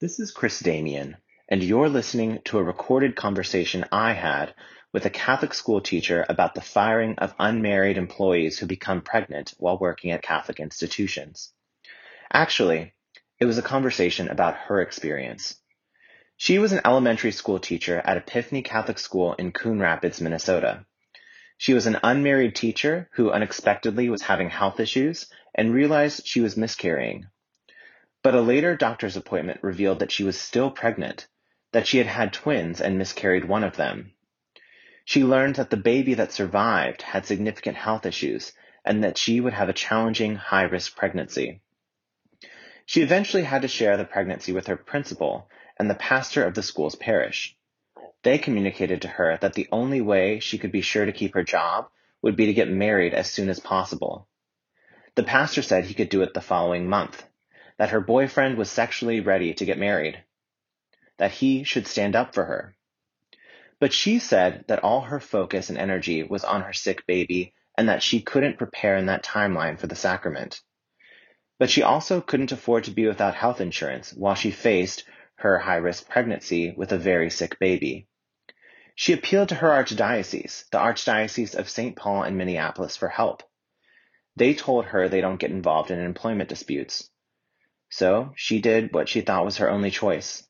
This is Chris Damian, and you're listening to a recorded conversation I had with a Catholic school teacher about the firing of unmarried employees who become pregnant while working at Catholic institutions. Actually, it was a conversation about her experience. She was an elementary school teacher at Epiphany Catholic School in Coon Rapids, Minnesota. She was an unmarried teacher who unexpectedly was having health issues and realized she was miscarrying. But a later doctor's appointment revealed that she was still pregnant, that she had had twins and miscarried one of them. She learned that the baby that survived had significant health issues and that she would have a challenging high risk pregnancy. She eventually had to share the pregnancy with her principal and the pastor of the school's parish. They communicated to her that the only way she could be sure to keep her job would be to get married as soon as possible. The pastor said he could do it the following month that her boyfriend was sexually ready to get married, that he should stand up for her. But she said that all her focus and energy was on her sick baby and that she couldn't prepare in that timeline for the sacrament. But she also couldn't afford to be without health insurance while she faced her high risk pregnancy with a very sick baby. She appealed to her archdiocese, the Archdiocese of St. Paul and Minneapolis, for help. They told her they don't get involved in employment disputes. So she did what she thought was her only choice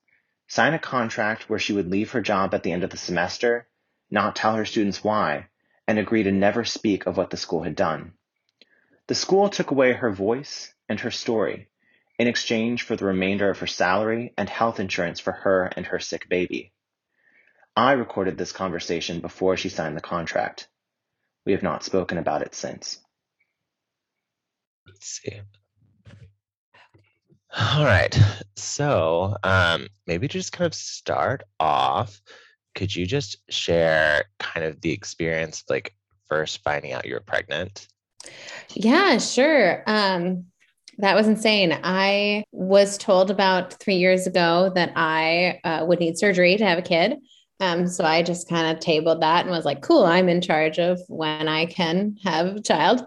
sign a contract where she would leave her job at the end of the semester, not tell her students why, and agree to never speak of what the school had done. The school took away her voice and her story in exchange for the remainder of her salary and health insurance for her and her sick baby. I recorded this conversation before she signed the contract. We have not spoken about it since. Let's see. All right. So um, maybe just kind of start off. Could you just share kind of the experience, like first finding out you were pregnant? Yeah, sure. Um, that was insane. I was told about three years ago that I uh, would need surgery to have a kid. Um, so I just kind of tabled that and was like, cool, I'm in charge of when I can have a child.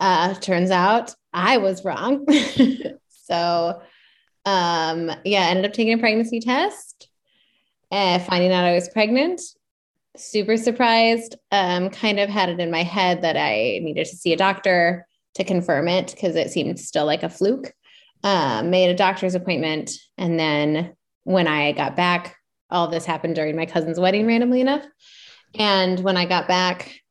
Uh, turns out I was wrong. So, um, yeah, I ended up taking a pregnancy test, uh, finding out I was pregnant. Super surprised. Um, kind of had it in my head that I needed to see a doctor to confirm it because it seemed still like a fluke. Uh, made a doctor's appointment, and then when I got back, all this happened during my cousin's wedding, randomly enough. And when I got back,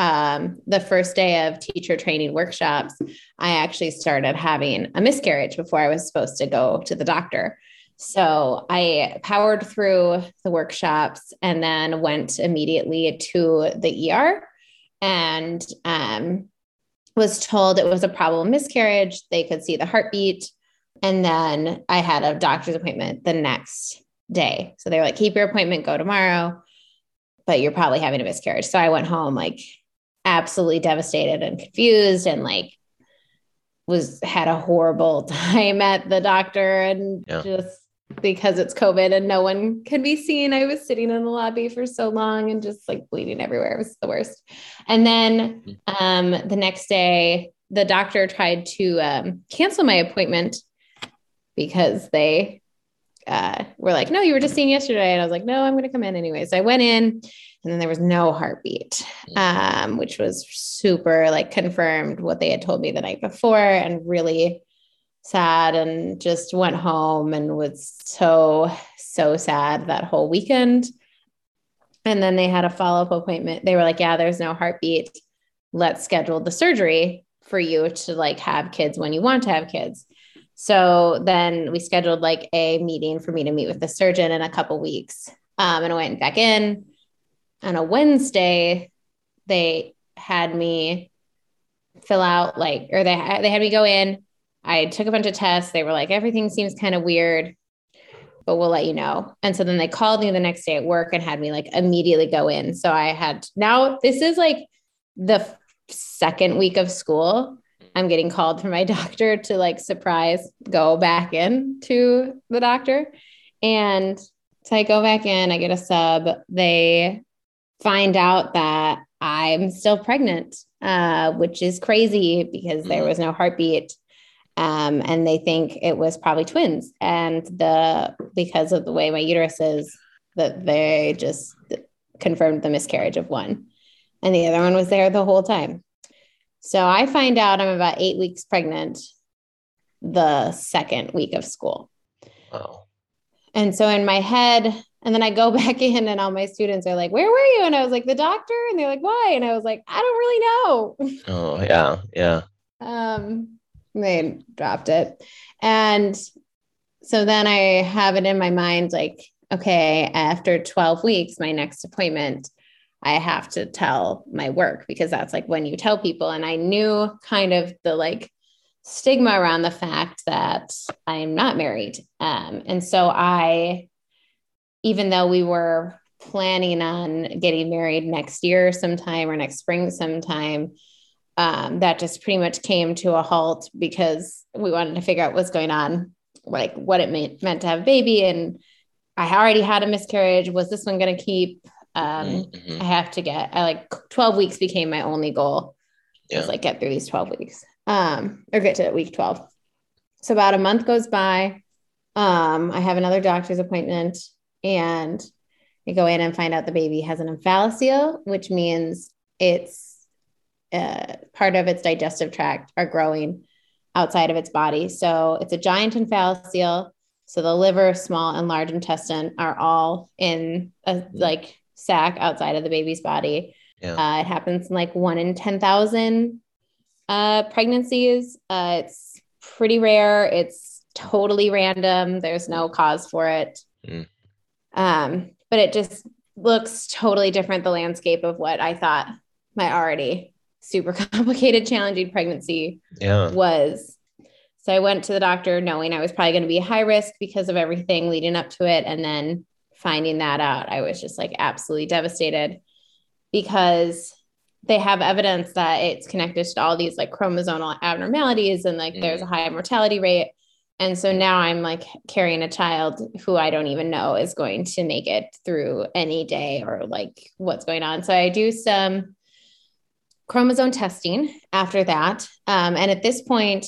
um, the first day of teacher training workshops, I actually started having a miscarriage before I was supposed to go to the doctor. So I powered through the workshops and then went immediately to the ER and um, was told it was a problem miscarriage. They could see the heartbeat. And then I had a doctor's appointment the next day. So they were like, keep your appointment, go tomorrow, but you're probably having a miscarriage. So I went home like absolutely devastated and confused and like was had a horrible time at the doctor and yeah. just because it's COVID and no one can be seen. I was sitting in the lobby for so long and just like bleeding everywhere. It was the worst. And then mm-hmm. um, the next day, the doctor tried to um, cancel my appointment because they uh, were like, no, you were just seeing yesterday. And I was like, no, I'm going to come in anyway. So I went in and then there was no heartbeat um, which was super like confirmed what they had told me the night before and really sad and just went home and was so so sad that whole weekend. And then they had a follow-up appointment. They were like yeah there's no heartbeat. Let's schedule the surgery for you to like have kids when you want to have kids. So then we scheduled like a meeting for me to meet with the surgeon in a couple weeks um, and i went back in on a Wednesday, they had me fill out like, or they they had me go in. I took a bunch of tests. They were like, everything seems kind of weird, but we'll let you know. And so then they called me the next day at work and had me like immediately go in. So I had now this is like the second week of school. I'm getting called from my doctor to like surprise go back in to the doctor. And so I go back in, I get a sub. They find out that I'm still pregnant, uh, which is crazy because there was no heartbeat. Um, and they think it was probably twins. And the because of the way my uterus is that they just confirmed the miscarriage of one and the other one was there the whole time so i find out i'm about eight weeks pregnant the second week of school Oh. and so in my head and then i go back in and all my students are like where were you? And i was like the doctor? And they're like why? And i was like i don't really know. Oh yeah. Yeah. um they dropped it. And so then i have it in my mind like okay after 12 weeks my next appointment i have to tell my work because that's like when you tell people. And i knew kind of the like stigma around the fact that i'm not married. Um and so i even though we were planning on getting married next year sometime or next spring sometime um, that just pretty much came to a halt because we wanted to figure out what's going on, like what it meant, meant to have a baby. And I already had a miscarriage. Was this one going to keep? Um, Mhm. I have to get, I like 12 weeks became my only goal. Yeah. Was like get through these 12 weeks um, or get to week 12. So about a month goes by. Um, I have another doctor's appointment and I go in and find out the baby has an omphalocele, which means it's uh, part of its digestive tract are growing outside of its body. So it's a giant omphalocele. So the liver, small and large intestine are all in a like sac outside of the baby's body. Yeah. Uh, it happens in like one in 10,000 uh, pregnancies. Uh, it's pretty rare. It's totally random. There's no cause for it. Mm. Um, but it just looks totally different, the landscape of what I thought my already super complicated, challenging pregnancy Yeah. was. So I went to the doctor knowing I was probably going to be high risk because of everything leading up to it. And then finding that out, I was just like absolutely devastated because they have evidence that it's connected to all these like chromosomal abnormalities and like there's a high mortality rate. And so now I'm like carrying a child who I don't even know is going to make it through any day or like what's going on. So I do some chromosome testing after that. Um, and at this point,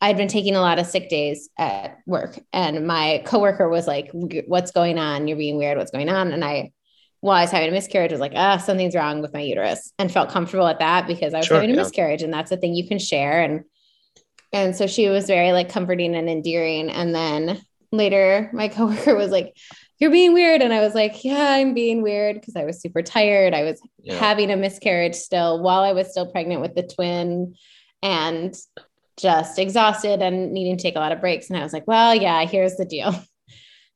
I'd been taking a lot of sick days at work, and my coworker was like, "What's going on? You're being weird. What's going on?" And I, while I was having a miscarriage, was like, "Ah, something's wrong with my uterus," and felt comfortable at that because I was Sure, having a yeah. miscarriage, and that's a thing you can share. And and so she was very like comforting and endearing. And then later, my coworker was like, "You're being weird," and I was like, "Yeah, I'm being weird because I was super tired. I was Yeah. having a miscarriage still while I was still pregnant with the twin and just exhausted and needing to take a lot of breaks. And I was like, well, yeah, here's the deal.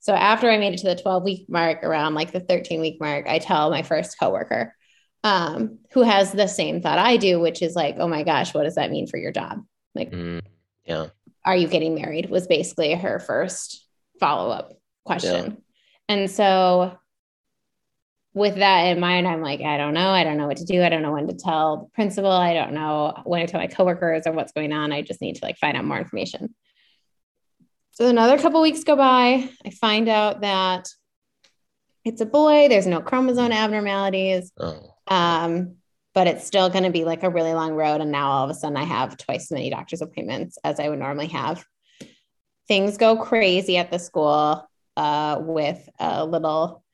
So after I made it to the 12 week mark, around like the 13 week mark, I tell my first coworker um, who has the same thought I do, which is like, oh my gosh, what does that mean for your job? Like, Mm, yeah. are you getting married? Was basically her first follow up question. And so, with that in mind, I'm like, I don't know. I don't know what to do. I don't know when to tell the principal. I don't know when to tell my coworkers or what's going on. I just need to like find out more information. So another couple weeks go by. I find out that it's a boy. There's no chromosome abnormalities Oh. um, but it's still going to be like a really long road. And now all of a sudden, I have twice as many doctor's appointments as I would normally have. Things go crazy at the school uh, with a little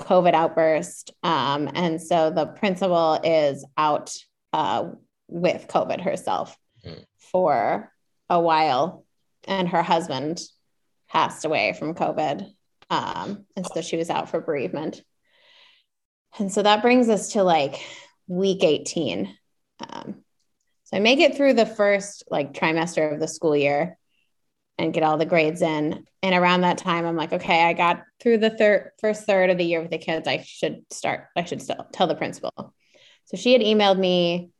COVID outburst. Um, and so the principal is out uh, with COVID herself Mm. for a while, and her husband passed away from COVID. Um, and so she was out for bereavement. And so that brings us to like week 18. Um, so I make it through the first like trimester of the school year and get all the grades in. And around that time, I'm like, okay, I got through the third first third of the year with the kids. I should start, I should still tell the principal. So she had emailed me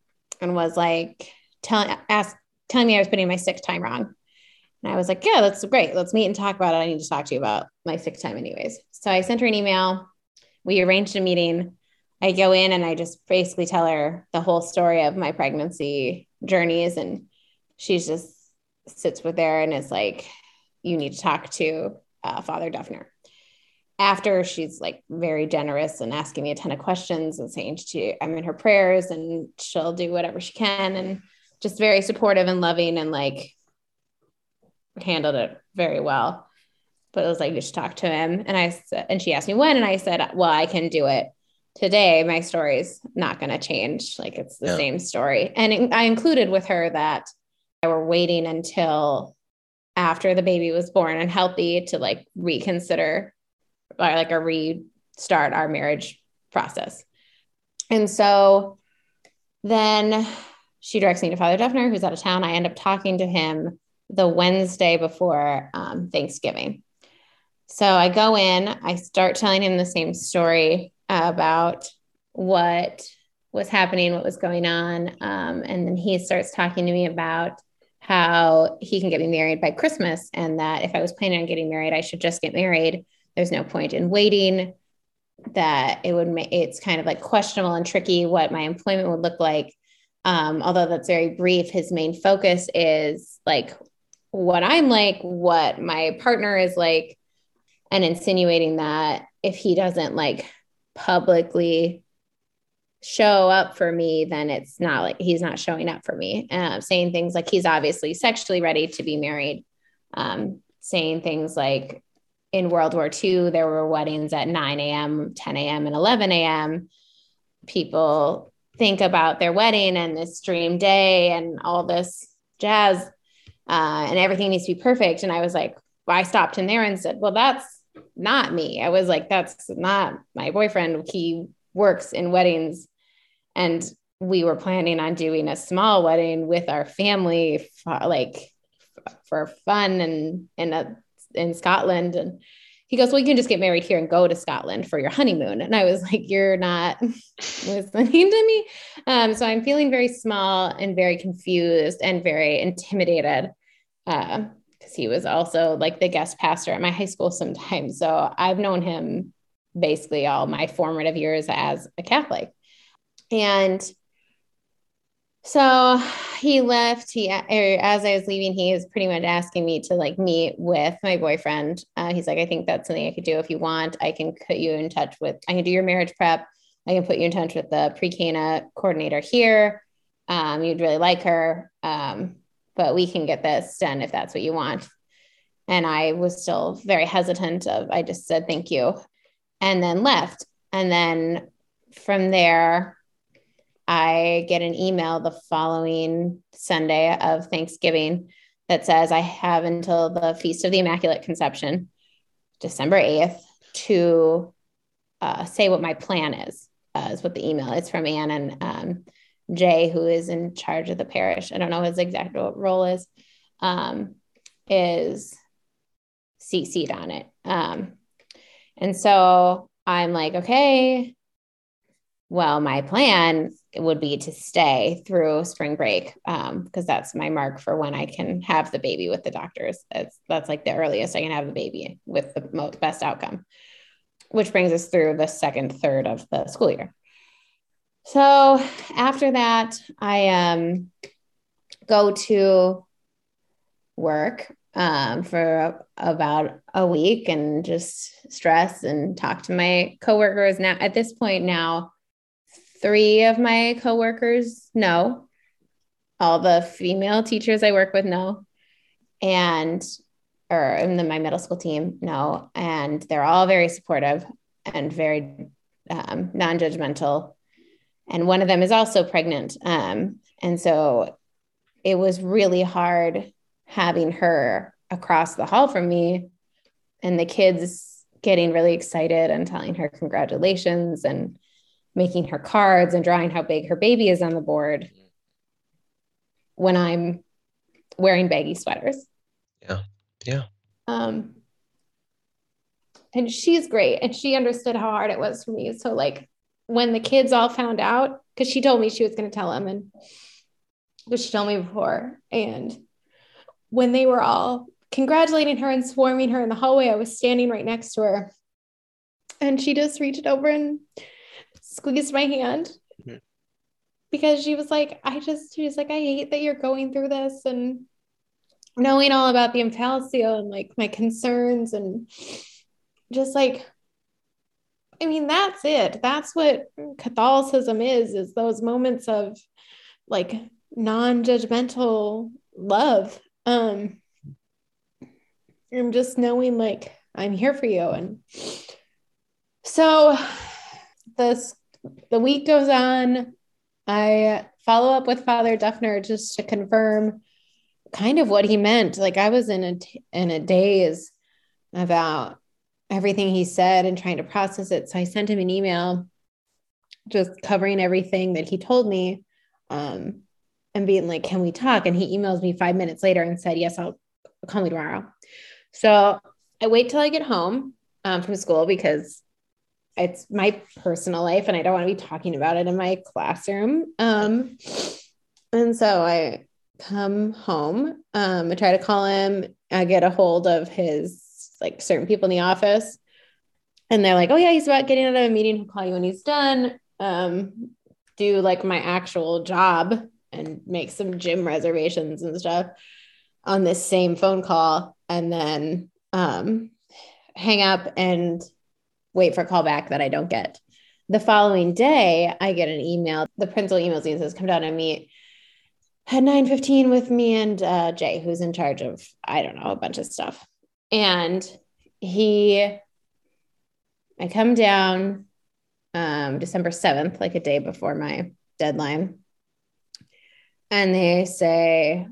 and was like telling ask telling me I was putting my sick time wrong. And I was like, yeah, that's great. Let's meet and talk about it. I need to talk to you about my sick time anyways. So I sent her an email. We arranged a meeting. I go in and I just basically tell her the whole story of my pregnancy journeys. And she's just sits with there and is like, you need to talk to uh, Father Dufner. After she's like very generous and asking me a ton of questions and saying she, I'm in her prayers and she'll do whatever she can and just very supportive and loving and like handled it very well. but it was like, you just talk to him. And I said, and she asked me when, and I said, well, I can do it today. My story's not going to change. Like it's the yeah. same story. And I included with her that I were waiting until after the baby was born and healthy to like reconsider or like a restart our marriage process. And so then she directs me to Father Dufner, who's out of town. I end up talking to him the Wednesday before um, Thanksgiving. So I go in, I start telling him the same story about what was happening, what was going on. Um, and then he starts talking to me about how he can get me married by Christmas and that if I was planning on getting married, I should just get married. There's no point in waiting. That it would make it's kind of like questionable and tricky what my employment would look like. Um, although that's very brief, his main focus is like what I'm like, what my partner is like, and insinuating that if he doesn't like publicly show up for me, then it's not like he's not showing up for me. Uh, saying things like he's obviously sexually ready to be married. Um, saying things like in World War II, there were weddings at 9 a.m., 10 a.m., and 11 a.m. People think about their wedding and this dream day and all this jazz, uh, and everything needs to be perfect. And I was like, well, I stopped in there and said, well, that's not me. I was like, that's not my boyfriend. He works in weddings. And we were planning on doing a small wedding with our family, for, like for fun and in a, in Scotland. And he goes, Well, you can just get married here and go to Scotland for your honeymoon. And I was like, You're not listening to me. Um, so I'm feeling very small and very confused and very intimidated. Uh, because he was also like the guest pastor at my high school sometimes. So I've known him basically all my formative years as a Catholic. And so he left. He, as I was leaving, he was pretty much asking me to like meet with my boyfriend. Uh, he's like, I think that's something I could do if you want. I can put you in touch with, I can do your marriage prep. I can put you in touch with the pre Cana coordinator here. Um, you'd really like her. Um, but we can get this done if that's what you want. And I was still very hesitant of, I just said, thank you, and then left. And then from there, I get an email the following Sunday of Thanksgiving that says I have until the Feast of the Immaculate Conception, December 8th, to uh, say what my plan is, uh, is what the email is from Anne. And um, Jay, who is in charge of the parish, I don't know his exact role is, um, is CC'd on it. Um, and so I'm like, okay, well, my plan would be to stay through spring break because um, that's my mark for when I can have the baby with the doctors. That's that's like the earliest I can have the baby with the most best outcome, which brings us through the second third of the school year. So after that, I um, go to work um, for about a week and just stress and talk to my coworkers. Now, at this point, now three of my coworkers know. All the female teachers I work with know, and or in the, my middle school team know, and they're all very supportive and very um, non-judgmental and one of them is also pregnant. Um, and so it was really hard having her across the hall from me and the kids getting really excited and telling her congratulations and making her cards and drawing how big her baby is on the board when I'm wearing baggy sweaters. Yeah. Yeah. Um, and she's great and she understood how hard it was for me. So like when the kids all found out, because she told me she was going to tell them, and because she told me before, and when they were all congratulating her and swarming her in the hallway, I was standing right next to her, and she just reached over and squeezed my hand. Mm-hmm. because she was like, I just, she was like, I hate that you're going through this, and knowing all about the omphalocele and like my concerns and just like I mean, that's it. That's what Catholicism is, is those moments of like non-judgmental love. Um I'm just knowing like I'm here for you. And so this the week goes on. I follow up with Father Dufner just to confirm kind of what he meant. Like I was in a in a daze about everything he said and trying to process it. So I sent him an email just covering everything that he told me um, and being like, can we talk? And he emails me five minutes later and said, yes, I'll call me tomorrow. So I wait till I get home um, from school because it's my personal life and I don't want to be talking about it in my classroom. Um, and so I come home. Um, I try to call him. I get a hold of his like certain people in the office. And they're like, oh, yeah, he's about getting out of a meeting. He'll call you when he's done. Um, do like my actual job and make some gym reservations and stuff on this same phone call. And then um, hang up and wait for a call back that I don't get. The following day, I get an email. The principal emails me and says, come down and meet at 9.15 with me and uh, Jay, who's in charge of, I don't know, a bunch of stuff. And he, I come down um, December 7th, like a day before my deadline. And they say,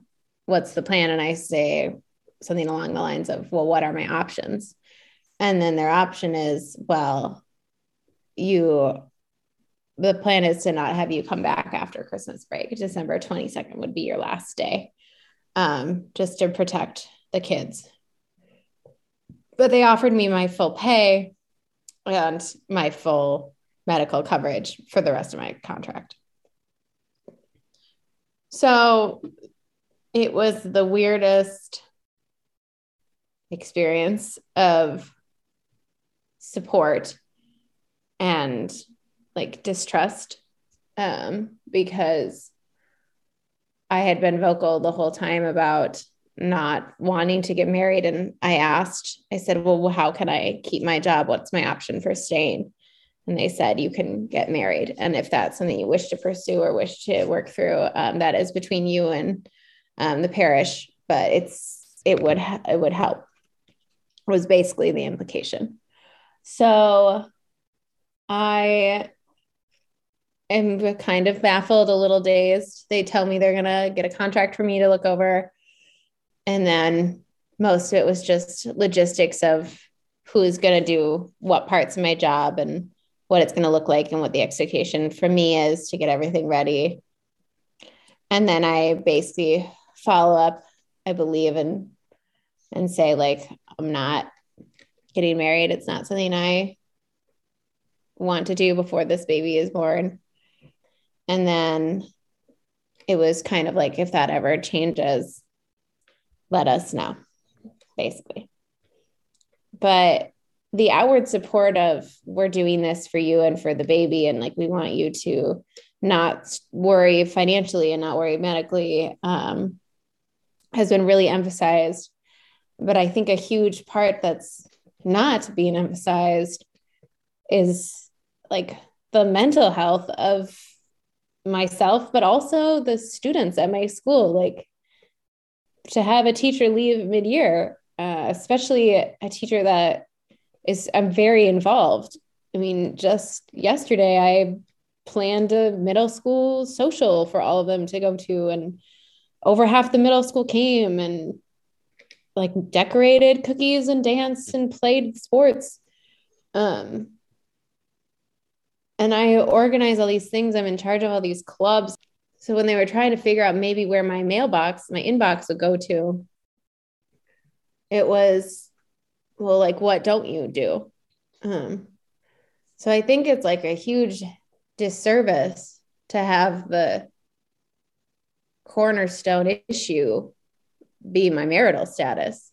what's the plan? And I say something along the lines of, well, what are my options? And then their option is, well, you the plan is to not have you come back after Christmas break. December 22nd would be your last day, um, just to protect the kids. But they offered me my full pay and my full medical coverage for the rest of my contract. So it was the weirdest experience of support and like distrust um, because I had been vocal the whole time about not wanting to get married. And I asked, I said, Well, how can I keep my job? What's my option for staying? And they said, You can get married. And if that's something you wish to pursue or wish to work through, um, that is between you and um, the parish, but it's, it would, it would help was basically the implication. So I am kind of baffled, a little dazed. They tell me they're going to get a contract for me to look over. And then most of it was just logistics of who's going to do what parts of my job and what it's going to look like and what the expectation for me is to get everything ready. And then I basically follow up, I believe, and and say like I'm not getting married. It's not something I want to do before this baby is born. And then it was kind of like, if that ever changes, let us know, basically. But the outward support of we're doing this for you and for the baby, and like we want you to not worry financially and not worry medically um, has been really emphasized. But I think a huge part that's not being emphasized is like the mental health of myself, but also the students at my school. Like to have a teacher leave mid year, uh, especially a teacher that is, I'm very involved. I mean, just yesterday, I planned a middle school social for all of them to go to, and over half the middle school came and like decorated cookies and danced and played sports. Um, and I organize all these things. I'm in charge of all these clubs. So when they were trying to figure out maybe where my mailbox, my inbox would go to, it was, well, like, what don't you do? Um, so I think it's like a huge disservice to have the cornerstone issue be my marital status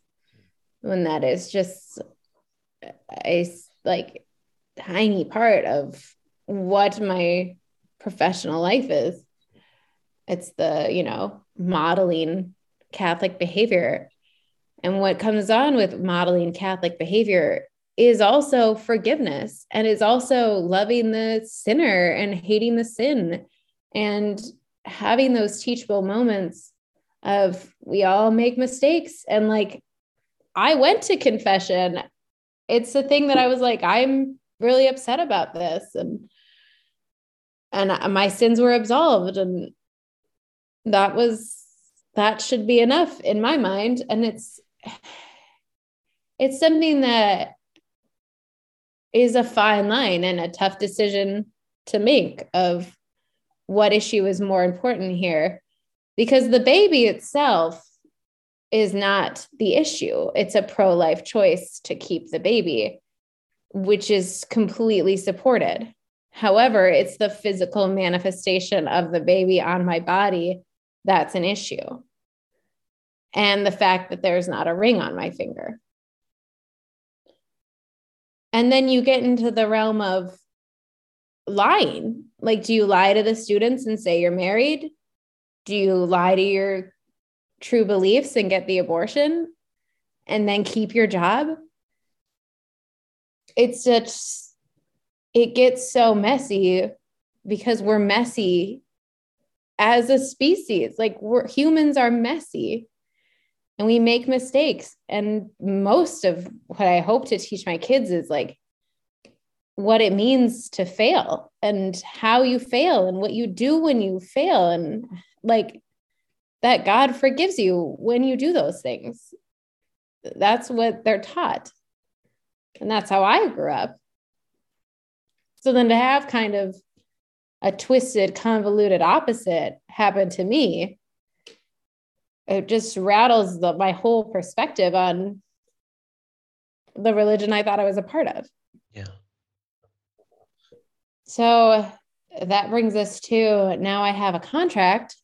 when that is just a like tiny part of what my professional life is it's the you know modeling catholic behavior and what comes on with modeling catholic behavior is also forgiveness and is also loving the sinner and hating the sin and having those teachable moments of we all make mistakes and like I went to confession it's the thing that I was like, I'm really upset about this. And and my sins were absolved. And that was that should be enough in my mind. And it's it's something that is a fine line and a tough decision to make of what issue is more important here. Because the baby itself is not the issue. It's a pro-life choice to keep the baby which is completely supported. However it's the physical manifestation of the baby on my body that's an issue and the fact that there's not a ring on my finger and then you get into the realm of lying. Like, do you lie to the students and say you're married? Do you lie to your true beliefs and get the abortion and then keep your job? It's just, it gets so messy because we're messy as a species. Like, we're humans are messy and we make mistakes. And most of what I hope to teach my kids is like what it means to fail and how you fail and what you do when you fail and like that God forgives you when you do those things. That's what they're taught. And that's how I grew up. So then to have kind of a twisted, convoluted opposite happen to me it just rattles the, my whole perspective on the religion I thought I was a part of. Yeah. So that brings us to now I have a contract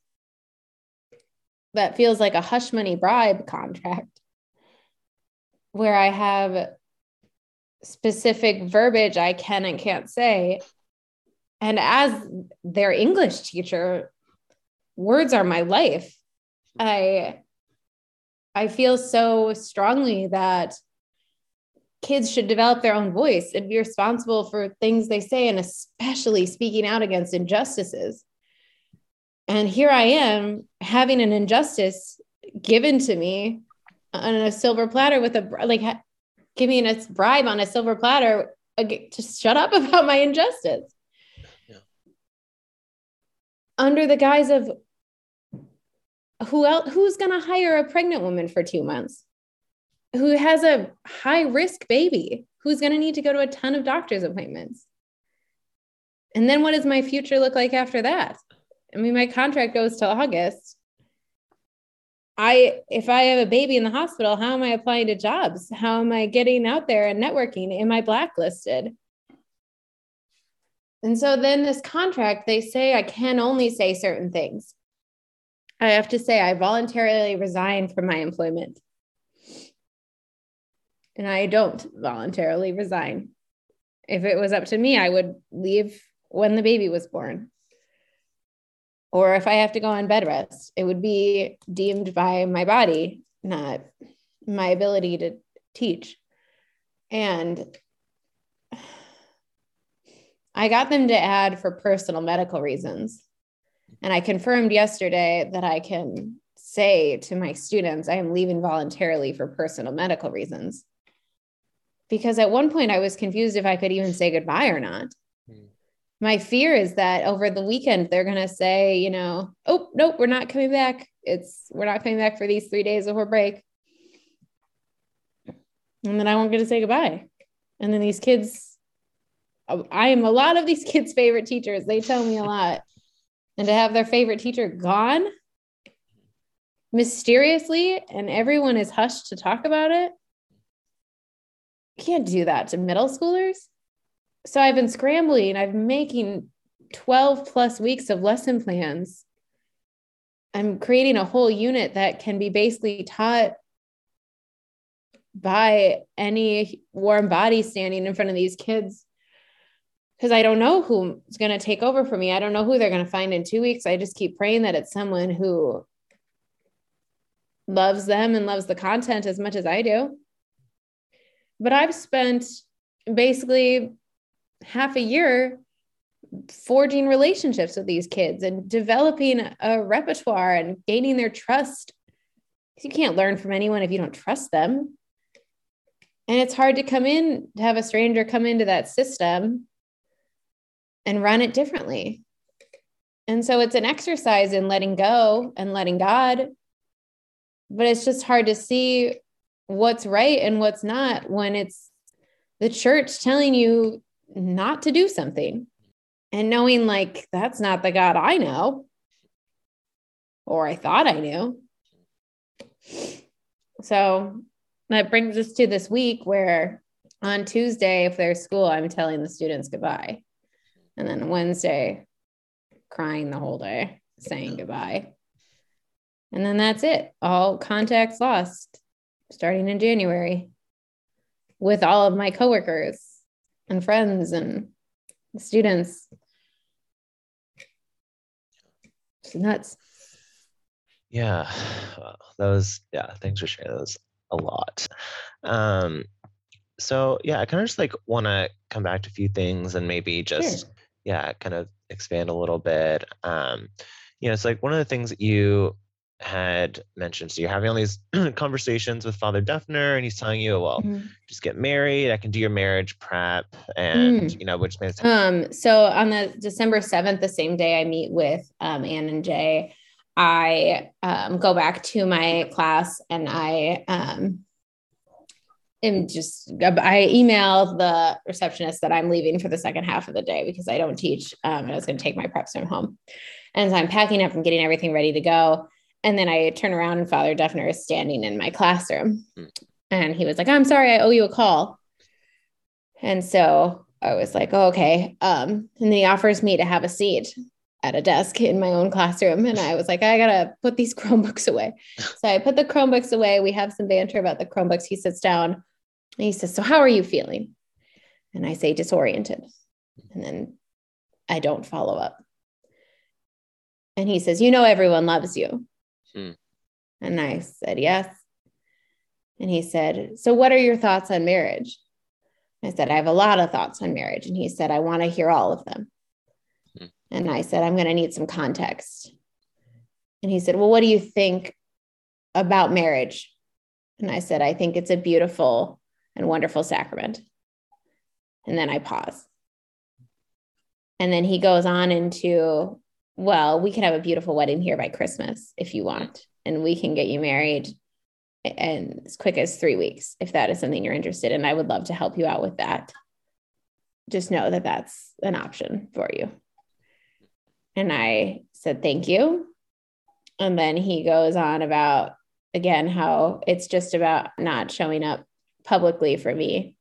that feels like a hush money bribe contract where I have specific verbiage I can and can't say. And as their English teacher, words are my life. I I feel so strongly that kids should develop their own voice and be responsible for things they say and especially speaking out against injustices. And here I am having an injustice given to me on a silver platter with a like giving a bribe on a silver platter to shut up about my injustice. Under the guise of who else who's going to hire a pregnant woman for 2 months? Who has a high risk baby who's going to need to go to a ton of doctor's appointments? And then what does my future look like after that? I mean my contract goes till august. I if i have a baby in the hospital how am i applying to jobs? How am i getting out there and networking? Am i blacklisted and so then this contract they say i can only say certain things I have to say, I voluntarily resigned from my employment. And I don't voluntarily resign. If it was up to me, I would leave when the baby was born. Or if I have to go on bed rest, it would be deemed by my body, not my ability to teach. And I got them to add for personal medical reasons. And I confirmed yesterday that I can say to my students, I am leaving voluntarily for personal medical reasons. Because at one point I was confused if I could even say goodbye or not. Hmm. My fear is that over the weekend they're going to say, you know, oh, nope, we're not coming back. It's, we're not coming back for these three days before break. And then I won't get to say goodbye. And then these kids, I am a lot of these kids' favorite teachers. They tell me a lot and to have their favorite teacher gone mysteriously and everyone is hushed to talk about it. Can't do that to middle schoolers. So I've been scrambling, I've been making 12 plus weeks of lesson plans. I'm creating a whole unit that can be basically taught by any warm body standing in front of these kids because I don't know who's going to take over for me. I don't know who they're going to find in two weeks. I just keep praying that it's someone who loves them and loves the content as much as I do. But I've spent basically half a year forging relationships with these kids and developing a repertoire and gaining their trust. You can't learn from anyone if you don't trust them. And it's hard to come in to have a stranger come into that system and run it differently. And so it's an exercise in letting go and letting God. But it's just hard to see what's right and what's not when it's the church telling you not to do something and knowing like that's not the God I know or I thought I knew. So that brings us to this week where on Tuesday, if there's school, I'm telling the students goodbye. And then Wednesday, crying the whole day, saying goodbye. And then that's it. All contacts lost starting in January with all of my coworkers and friends and students. It's nuts. Yeah, that was yeah. Thanks for sharing. Was a lot. Um, so yeah, I kind of just like want to come back to a few things and maybe just Sure. Yeah, kind of expand a little bit. Um, you know, it's like one of the things that you had mentioned. So you're having all these conversations with Father Dufner, and he's telling you, well, Mhm. just get married. I can do your marriage prep, and Mm. you know, which makes Um, so on the December 7th, the same day I meet with um, Ann and Jay, I um, go back to my class and I um, am just, I emailed the receptionist that I'm leaving for the second half of the day because I don't teach. Um, and I was going to take my prep swim home. And so I'm packing up and getting everything ready to go. And then I turn around and Father Dufner is standing in my classroom. Mm. And he was like, I'm sorry, I owe you a call. And so I was like, oh, okay. Um, and then he offers me to have a seat at a desk in my own classroom. And I was like, I gotta put these Chromebooks away. So I put the Chromebooks away. We have some banter about the Chromebooks. He sits down and he says, So how are you feeling? And I say, disoriented. And then I don't follow up. And he says, You know, everyone loves you. Hmm. And I said, Yes. And he said, So what are your thoughts on marriage? I said, I have a lot of thoughts on marriage. And he said, I want to hear all of them. Hmm. And I said, I'm going to need some context. And he said, Well, what do you think about marriage? And I said, I think it's a beautiful and wonderful sacrament. And then I pause. And then he goes on into, Well, we could have a beautiful wedding here by Christmas if you want, and we can get you married and as quick as three weeks if that is something you're interested in. I would love to help you out with that. Just know that that's an option for you. And I said, Thank you. And then he goes on about, again, how it's just about not showing up publicly for me.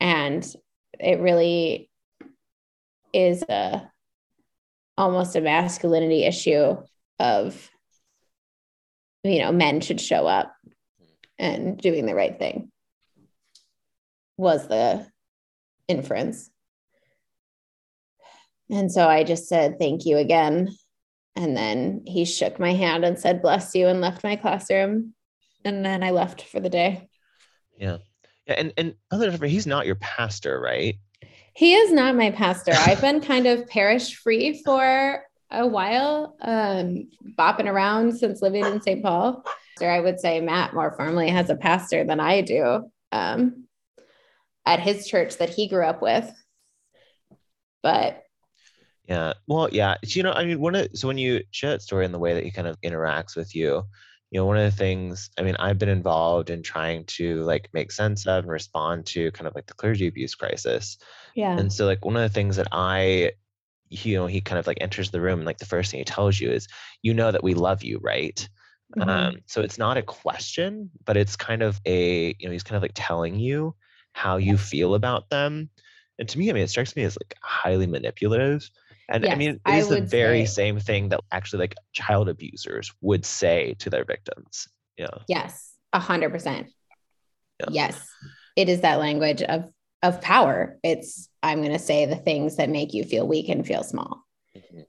And it really is a almost a masculinity issue of, you know, men should show up and doing the right thing was the inference. And so I just said, thank you again. And then he shook my hand and said, bless you, and left my classroom. And then I left for the day. Yeah, yeah. And and other than he's not your pastor, right? He is not my pastor. I've been kind of parish free for a while, um, bopping around since living in St. Paul. So I would say Matt more formally has a pastor than I do um, at his church that he grew up with. But Yeah. Well, yeah. You know, I mean, one of so when you share that story and the way that he kind of interacts with you, you know, one of the things, I mean, I've been involved in trying to like make sense of and respond to kind of like the clergy abuse crisis. yeah, And so like one of the things that I you know, he kind of like enters the room and like the first thing he tells you is, you know that we love you, right? Mhm. Um, so it's not a question, but it's kind of a, you know, he's kind of like telling you how you feel about them. And to me, I mean, it strikes me as like highly manipulative. And I mean, it is the very say- same thing that actually like child abusers would say to their victims. Yeah. yes, a hundred percent. Yes, it is that language of of power. It's I'm going to say the things that make you feel weak and feel small. Mhm.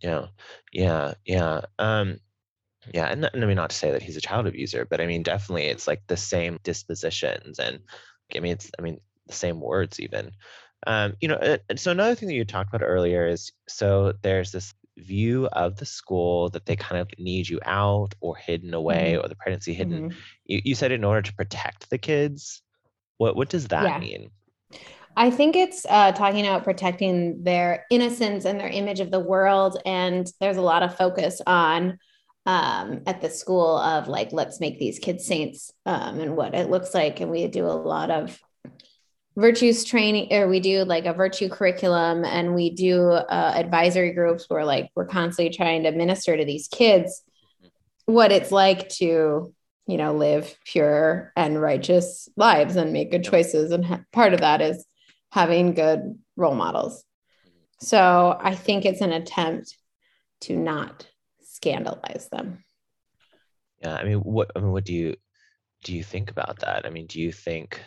Yeah, yeah, yeah. Um, yeah, and, and I mean not to say that he's a child abuser, but I mean definitely it's like the same dispositions and I mean it's I mean the same words even. Um, you know, uh, so another thing that you talked about earlier is so there's this view of the school that they kind of need you out or hidden away or the pregnancy hidden. Mhm. You, you said in order to protect the kids. What what does that Yeah. mean? I think it's uh, talking about protecting their innocence and their image of the world. And there's a lot of focus on um, at the school of like, let's make these kids saints um, and what it looks like. And we do a lot of virtues training, or we do like a virtue curriculum, and we do uh, advisory groups where like we're constantly trying to minister to these kids what it's like to you know live pure and righteous lives and make good choices. And ha- part of that is having good role models. So i think it's an attempt to not scandalize them. Yeah, I mean, what I mean, what do you do you think about that? I mean, do you think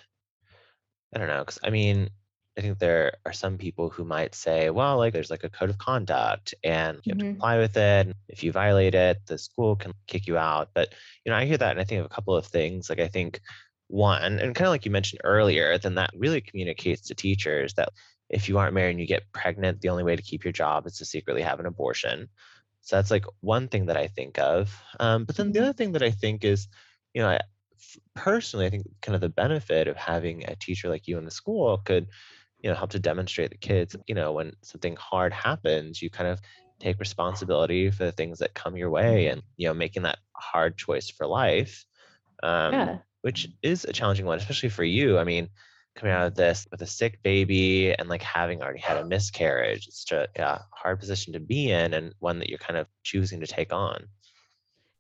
I don't know, because I mean, I think there are some people who might say, well, like there's like a code of conduct and you have to Mhm. comply with it. If you violate it, the school can kick you out. But you know, I hear that and I think of a couple of things. Like I think one, and kind of like you mentioned earlier, then that really communicates to teachers that if you aren't married and you get pregnant, the only way to keep your job is to secretly have an abortion. So that's like one thing that I think of. Um, but then the Mhm. other thing that I think is, you know, I, personally, I think kind of the benefit of having a teacher like you in the school could, you know, help to demonstrate the kids, you know, when something hard happens, you kind of take responsibility for the things that come your way and, you know, making that hard choice for life. Um, yeah which is a challenging one, especially for you. I mean, coming out of this with a sick baby and like having already had a miscarriage, it's just a yeah, hard position to be in and one that you're kind of choosing to take on.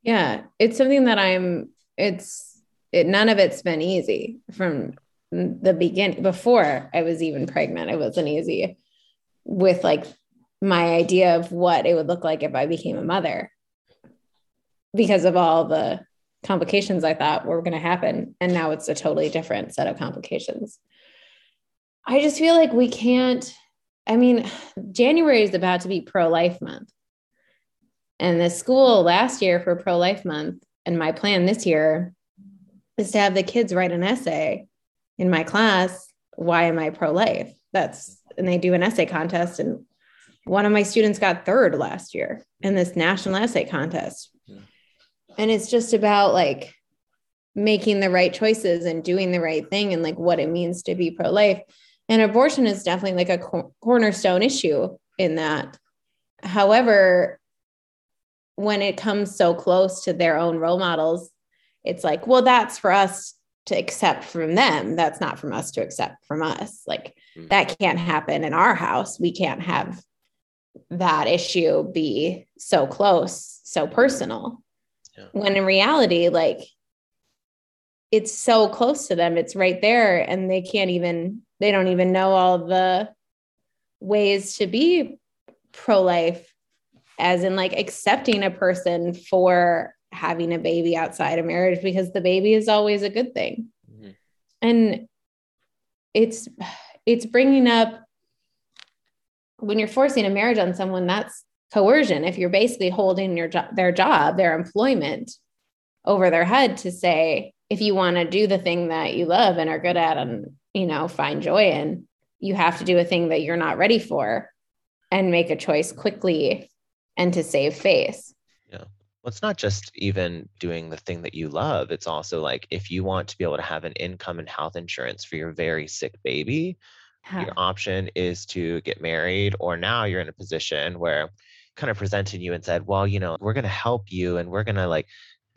yeah it's something that i'm it's it none of it's been easy from the beginning. Before i was even pregnant it wasn't easy with like my idea of what it would look like if i became a mother because of all the complications i thought were going to happen. And now it's a totally different set of complications. I just feel like we can't i mean january is about to be pro-life month. And the school last year for pro life month, and my plan this year is to have the kids write an essay in my class. Why am I pro life? That's, and they do an essay contest. And one of my students got third last year in this national essay contest. Yeah. And it's just about like making the right choices and doing the right thing and like what it means to be pro life. And abortion is definitely like a cor- cornerstone issue in that. However, when it comes so close to their own role models, it's like, well, that's for us to accept from them. That's not from us to accept from us. Like Mm. that can't happen in our house. We can't have that issue be so close, so personal. Yeah. When in reality, like it's so close to them, it's right there, and they can't even, they don't even know all the ways to be pro life as in like accepting a person for having a baby outside of marriage because the baby is always a good thing. Mhm. and it's it's bringing up when you're forcing a marriage on someone that's coercion. If you're basically holding your job their job their employment over their head to say if you want to do the thing that you love and are good at and you know find joy in you have to do a thing that you're not ready for and make a choice quickly and to save face Well, it's not just even doing the thing that you love. It's also like if you want to be able to have an income and health insurance for your very sick baby, your option is to get married, or now you're in a position where kind of presented you and said, well, you know, we're going to help you and we're going to like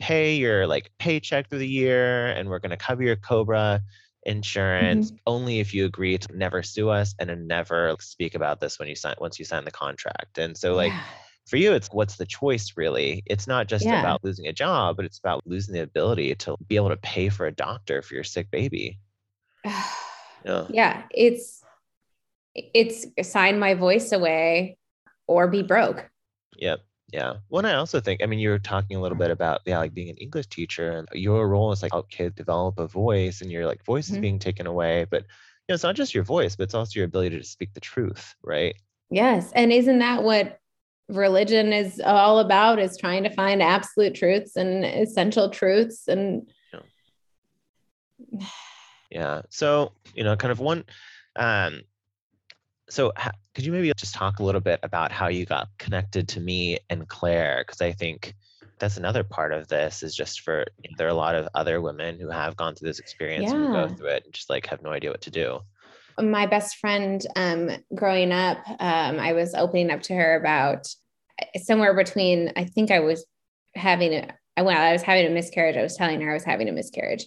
pay your like paycheck through the year and we're going to cover your COBRA insurance mm-hmm. only if you agree to never sue us and never speak about this when you sign once you sign the contract. And so like Yeah. For you it's what's the choice really? It's not just Yeah. about losing a job but it's about losing the ability to be able to pay for a doctor for your sick baby. Yeah. Yeah it's it's sign my voice away or be broke. Yep yeah. Well and i also think i mean you were talking a little bit about yeah like being an english teacher and your role is like help kids develop a voice and your like voice is Mhm. being taken away but you know it's not just your voice but it's also your ability to speak the truth right? Yes and isn't that what religion is all about is trying to find absolute truths and essential truths and Yeah. So, you know, kind of one, um, so could you maybe just talk a little bit about how you got connected to me and Clare? Because I think that's another part of this is just for you know, there are a lot of other women who have gone through this experience and who go through it and just like have no idea what to do. My best friend um, growing up, um, I was opening up to her about uh, somewhere between, I think I was having a, well, I was having a miscarriage. I was telling her I was having a miscarriage.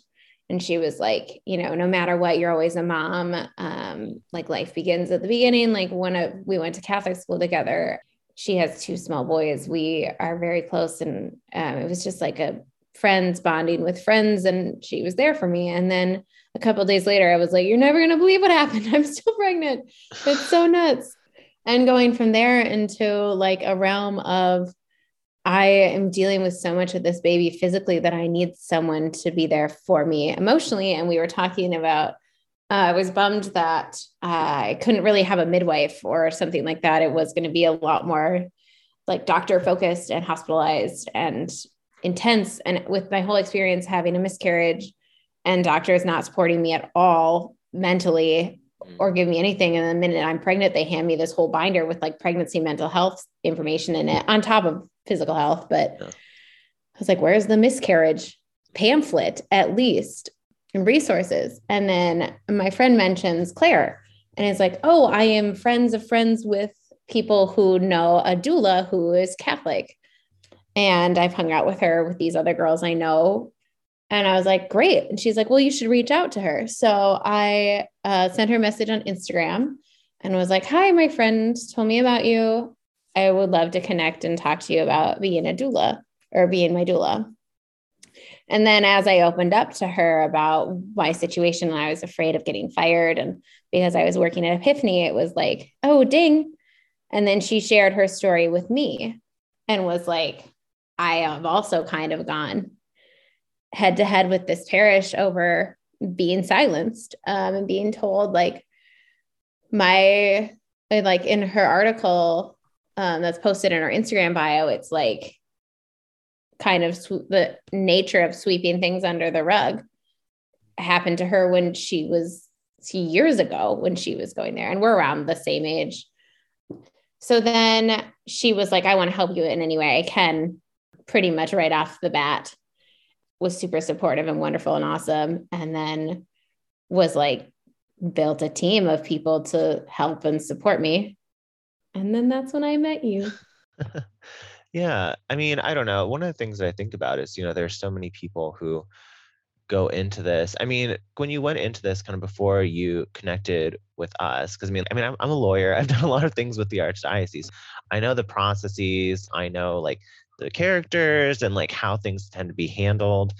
And she was like, you know, no matter what, you're always a mom. Um, like life begins at the beginning. Like when we went to Catholic school together, she has two small boys. We are very close. And um, it was just like a friends bonding with friends. And she was there for me. And then a couple days later, I was like, You're never going to believe what happened. I'm still pregnant. It's so nuts. And going from there into like a realm of, I am dealing with so much of this baby physically that I need someone to be there for me emotionally. And we were talking about, uh, I was bummed that uh, I couldn't really have a midwife or something like that. It was going to be a lot more like doctor focused and hospitalized and intense. And with my whole experience having a miscarriage, and doctors not supporting me at all mentally mm. or give me anything. And the minute I'm pregnant, they hand me this whole binder with like pregnancy mental health information in it on top of physical health. But Yeah. I was like, where's the miscarriage pamphlet at least and resources? And then my friend mentions Clare and it's like, oh, I am friends of friends with people who know a doula who is Catholic. And I've hung out with her with these other girls I know and I was like, great. And she's like, well, you should reach out to her. So I uh, sent her a message on Instagram and was like, hi, my friend told me about you. I would love to connect and talk to you about being a doula or being my doula. And then as I opened up to her about my situation, and I was afraid of getting fired. And because I was working at Epiphany, it was like, oh, ding. And then she shared her story with me and was like, I have also kind of gone head to head with this parish over being silenced um, and being told like my like in her article um, that's posted in her Instagram bio, it's like kind of sw- the nature of sweeping things under the rug happened to her when she was years ago when she was going there, and we're around the same age. So then she was like, I want to help you in any way I can, pretty much right off the bat was super supportive and wonderful and awesome. And then was like built a team of people to help and support me. And then that's when I met you. yeah. I mean, I don't know. One of the things that I think about is, you know, there's so many people who go into this. I mean, when you went into this kind of before you connected with us, because I mean, I mean, I'm, I'm a lawyer. I've done a lot of things with the archdiocese. I know the processes. I know like the characters and like how things tend to be handled.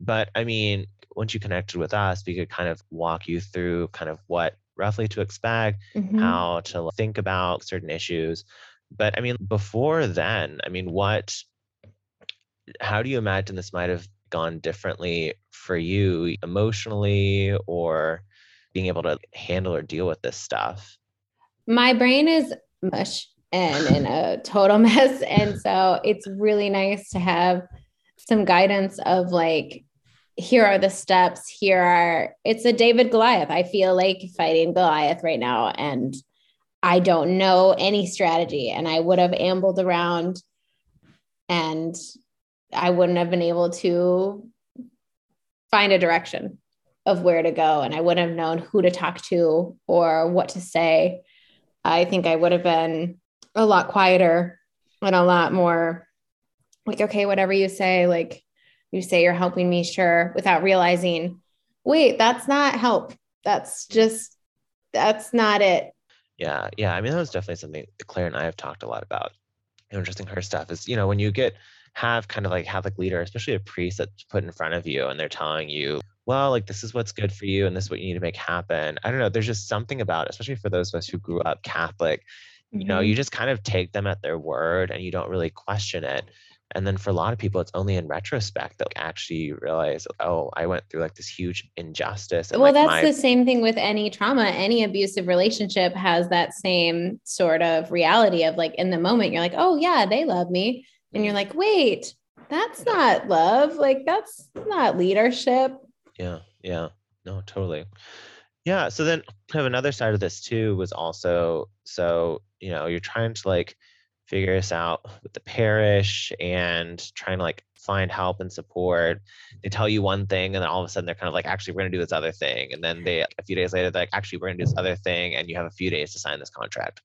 But I mean, once you connected with us, we could kind of walk you through kind of what roughly to expect, Mhm. how to think about certain issues. But I mean, before then, I mean, what, how do you imagine this might have gone differently for you emotionally or being able to handle or deal with this stuff? My brain is mush and in a total mess. And so it's really nice to have some guidance of like, here are the steps. Here are, it's a David Goliath. I feel like fighting Goliath right now. And I don't know any strategy. And I would have ambled around and I wouldn't have been able to find a direction of where to go. And I wouldn't have known who to talk to or what to say. I think I would have been a lot quieter and a lot more like, okay, whatever you say, like you say you're helping me, sure, without realizing, wait, that's not help. That's just, that's not it. Yeah, yeah. I mean, that was definitely something Clare and I have talked a lot about. You know, Interesting her stuff is, you know, when you get have kind of like have like leader, especially a priest that's put in front of you and they're telling you, well, like this is what's good for you and this is what you need to make happen. I don't know. There's just something about, especially for those of us who grew up Catholic, you know, you mm-hmm. just kind of take them at their word and you don't really question it. And then for a lot of people, it's only in retrospect that actually you realize, oh, I went through like this huge injustice. And well like that's my, the same thing with any trauma any abusive relationship has that same sort of reality of like in the moment you're like oh yeah they love me and you're mm-hmm. like wait that's not love like that's not leadership Yeah, yeah. No, totally. Yeah. So then kind another side of this too was also so, you know, you're trying to like figure this out with the parish and trying to like find help and support. They tell you one thing, and then all of a sudden they're kind of like, actually, we're going to do this other thing. And then they, a few days later, they're like, actually, we're going to do this other thing. And you have a few days to sign this contract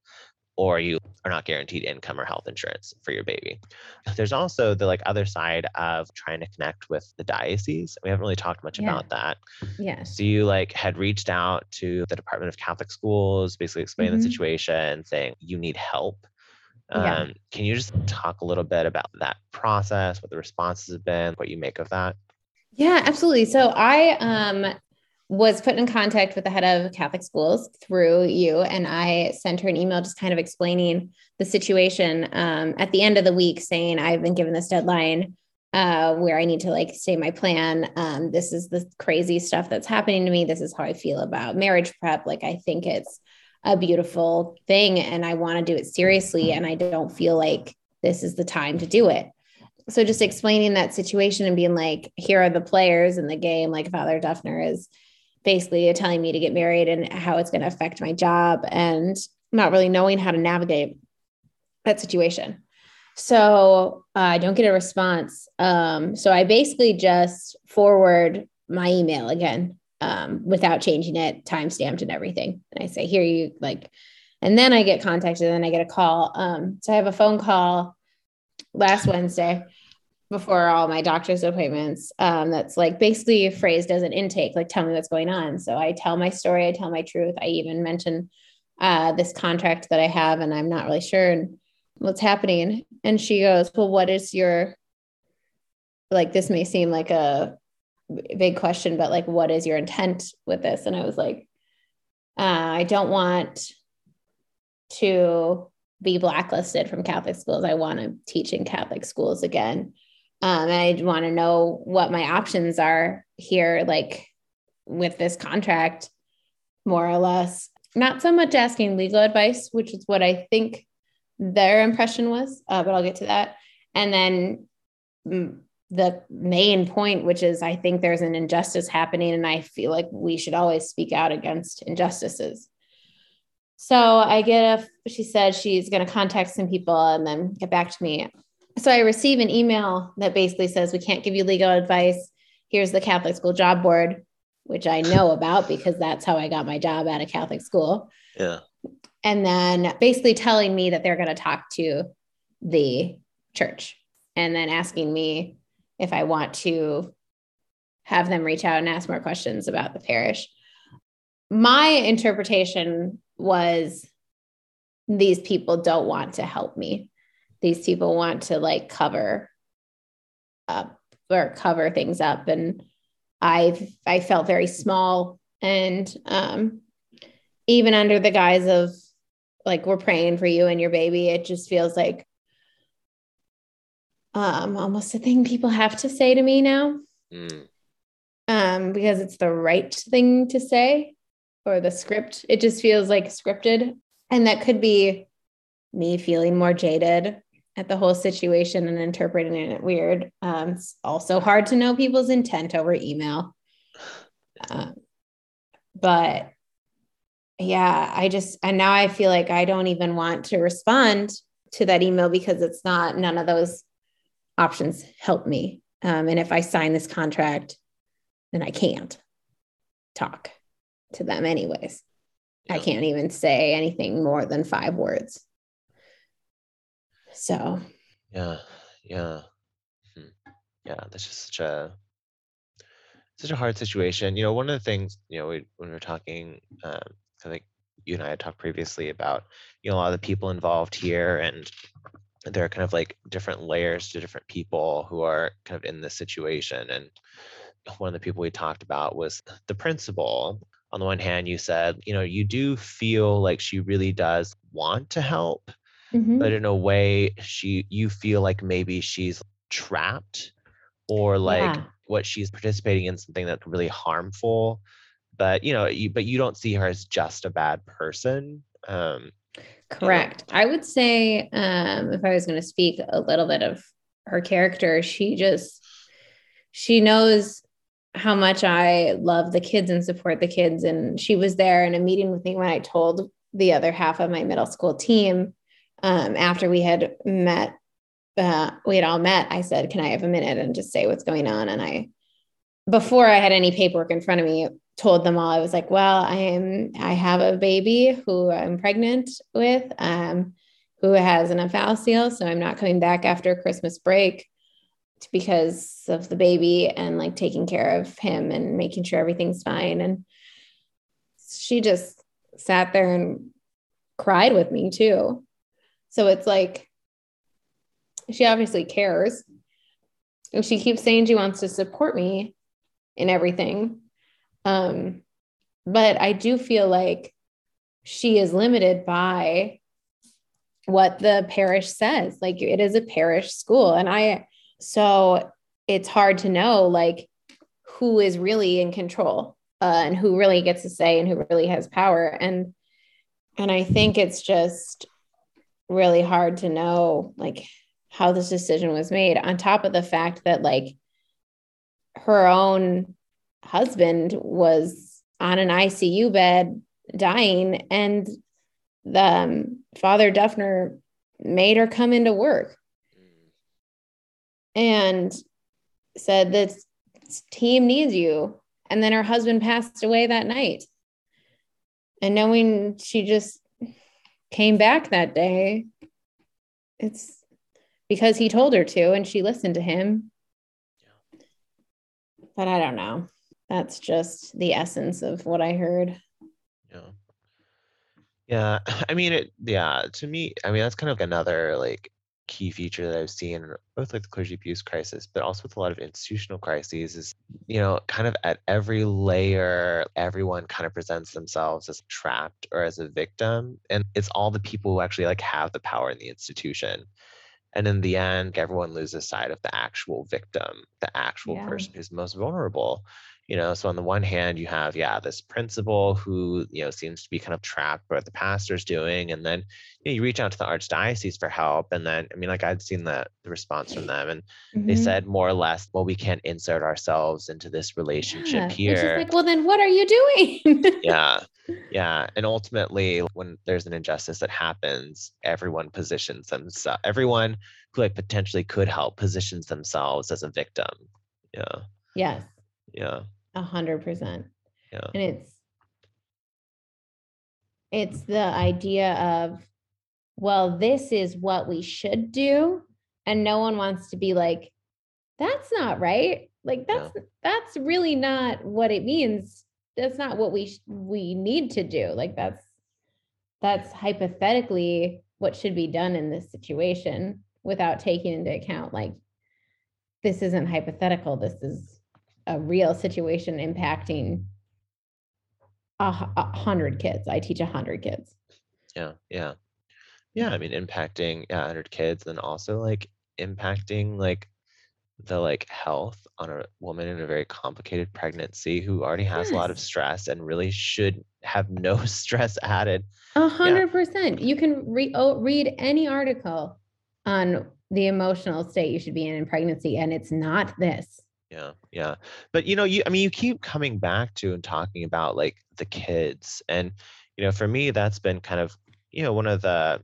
or you are not guaranteed income or health insurance for your baby. There's also the like other side of trying to connect with the diocese. We haven't really talked much yeah. about that. Yes. So you like had reached out to the Department of Catholic Schools, basically explaining mm-hmm. the situation, saying you need help. Um, yeah. Can you just talk a little bit about that process, what the responses have been, what you make of that? Yeah, absolutely. So I um was put in contact with the head of Catholic schools through you, and I sent her an email just kind of explaining the situation um, at the end of the week, saying I've been given this deadline uh, where I need to like say my plan. Um, this is the crazy stuff that's happening to me. This is how I feel about marriage prep. Like I think it's a beautiful thing, and I want to do it seriously, and I don't feel like this is the time to do it so just explaining that situation and being like here are the players in the game like father Dufner is basically telling me to get married and how it's going to affect my job and not really knowing how to navigate that situation. So uh, I don't get a response. Um, so I basically just forward my email again um, without changing it, time stamped and everything. And I say, here you like, and then I get contacted and then I get a call. Um, so I have a phone call last Wednesday before all my doctor's appointments um, that's like basically phrased as an intake like tell me what's going on. So i tell my story i tell my truth. I even mention uh, this contract that i have and i'm not really sure what's happening. And she goes well what is your like this may seem like a big question but like what is your intent with this? And i was like uh, i don't want to be blacklisted from catholic schools. I want to teach in catholic schools again um, and I want to know what my options are here, like with this contract, more or less. Not so much asking legal advice, which is what I think their impression was, uh, but I'll get to that. And then mm, the main point, which is I think there's an injustice happening, and I feel like we should always speak out against injustices. So I get a, she said she's going to contact some people and then get back to me so I receive an email that basically says we can't give you legal advice. Here's the Catholic School Job Board, which I know about because that's how I got my job at a Catholic school. Yeah. And then basically telling me that they're going to talk to the church and then asking me if I want to have them reach out and ask more questions about the parish. My interpretation was these people don't want to help me these people want to like cover up or cover things up. And i've i felt very small and um even under the guise of like we're praying for you and your baby it just feels like um almost a thing people have to say to me now. Mm. um because it's the right thing to say or the script. It just feels like scripted. And that could be me feeling more jaded at the whole situation and interpreting it weird. Um, it's also hard to know people's intent over email. Uh, but yeah, I just, and now I feel like I don't even want to respond to that email because it's not, none of those options help me. Um, and if I sign this contract, then I can't talk to them anyways. Yeah. I can't even say anything more than five words. So, yeah, yeah, hmm. yeah. That's just such a such a hard situation. You know, one of the things you know we, when we are talking, um, I think you and I had talked previously about you know a lot of the people involved here and there are kind of like different layers to different people who are kind of in this situation and one of the people we talked about was the principal on the one hand you said you know you do feel like she really does want to help mm-hmm. but in a way she you feel like maybe she's trapped or like yeah. what she's participating in something that's really harmful but you know you, but you don't see her as just a bad person um correct you know. i would say um if i was going to speak a little bit of her character she just she knows how much i love the kids and support the kids and she was there in a meeting with me when i told the other half of my middle school team um, after we had met, uh, we had all met, I said, Can I have a minute and just say what's going on? And I, before I had any paperwork in front of me, told them all I was like, well, I am I have a baby who I'm pregnant with, um, who has an omphalocele, so I'm not coming back after Christmas break because of the baby and like taking care of him and making sure everything's fine. And she just sat there and cried with me too. So it's like she obviously cares. And she keeps saying she wants to support me in everything. Um, but I do feel like she is limited by what the parish says. Like it is a parish school. And I, so it's hard to know like who is really in control uh, and who really gets to say and who really has power. And, and I think it's just really hard to know like how this decision was made on top of the fact that like her own husband was on an ICU bed dying and the um, father Dufner made her come into work and said this team needs you. And then her husband passed away that night. And knowing she just came back that day it's because he told her to and she listened to him but i don't know that's just the essence of what I heard. Yeah. Yeah. I mean, it, yeah, to me, I mean, that's kind of another like key feature that I've seen both like the clergy abuse crisis, but also with a lot of institutional crises is, you know, kind of at every layer, everyone kind of presents themselves as trapped or as a victim. And it's all the people who actually like have the power in the institution. And in the end, everyone loses sight of the actual victim, the actual yeah. person who's most vulnerable you know so on the one hand you have yeah this principal who you know seems to be kind of trapped by what the pastor's doing and then you, know, you reach out to the archdiocese for help and then i mean like i'd seen the, the response from them and mm-hmm. they said more or less well we can't insert ourselves into this relationship yeah, here. like well then what are you doing? Yeah yeah and ultimately when there's an injustice that happens everyone positions themselves everyone who like potentially could help positions themselves as a victim yeah. Yes. Yeah a hundred percent. Yeah. And it's it's the idea of, well, this is what we should do. And no one wants to be like, that's not right. Like that's yeah. that's really not what it means. That's not what we sh- we need to do. Like that's that's hypothetically what should be done in this situation without taking into account like this isn't hypothetical. This is a real situation impacting a, a hundred kids. I teach a hundred kids. Yeah, yeah, yeah. I mean, impacting yeah, hundred kids, and also like impacting like the like health on a woman in a very complicated pregnancy who already has yes. a lot of stress and really should have no stress added. A hundred percent. You can re- oh, read any article on the emotional state you should be in in pregnancy, and it's not this. Yeah, yeah. But you know, you I mean you keep coming back to and talking about like the kids. And you know, for me that's been kind of, you know, one of the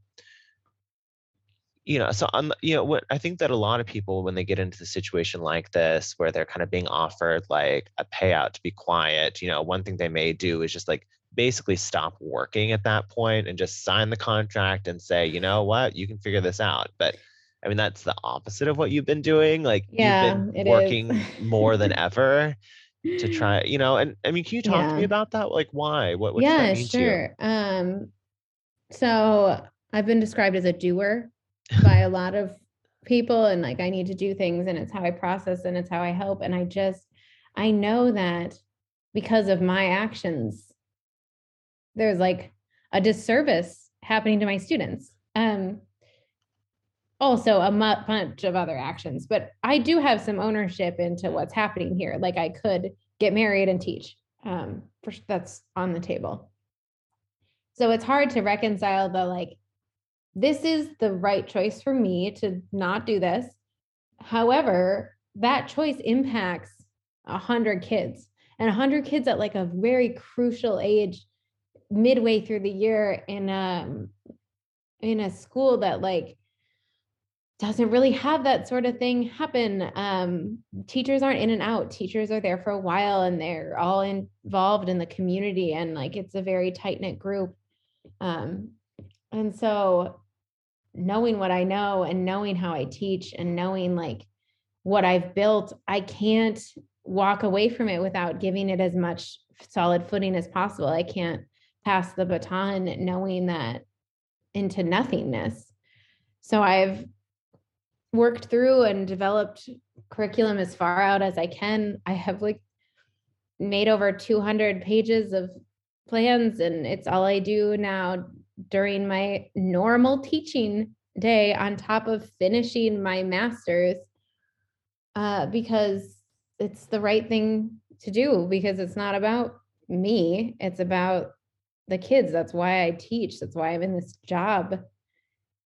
you know, so I'm, you know, what I think that a lot of people, when they get into the situation like this, where they're kind of being offered like a payout to be quiet, you know, one thing they may do is just like basically stop working at that point and just sign the contract and say, you know what, you can figure this out. But I mean, that's the opposite of what you've been doing. Like yeah, you've been working more than ever to try, you know, and I mean, can you talk yeah. to me about that? Like why? What, what yeah, sure. Um, so I've been described as a doer by a lot of people and like I need to do things and it's how I process and it's how I help. And I just, I know that because of my actions, there's like a disservice happening to my students. Um, also a bunch of other actions but i do have some ownership into what's happening here. Like i could get married and teach um that's on the table. So it's hard to reconcile the like this is the right choice for me to not do this. However that choice impacts a hundred kids and a hundred kids at like a very crucial age midway through the year in um in a school that like doesn't really have that sort of thing happen. Um, teachers aren't in and out. Teachers are there for a while and they're all involved in the community and like it's a very tight knit group. Um, and so knowing what I know and knowing how I teach and knowing like what I've built, I can't walk away from it without giving it as much solid footing as possible. I can't pass the baton knowing that into nothingness. So I've worked through and developed curriculum as far out as I can. I have like made over 200 pages of plans and it's all I do now during my normal teaching day on top of finishing my master's uh, because it's the right thing to do because it's not about me it's about the kids. That's why i teach. That's why i'm in this job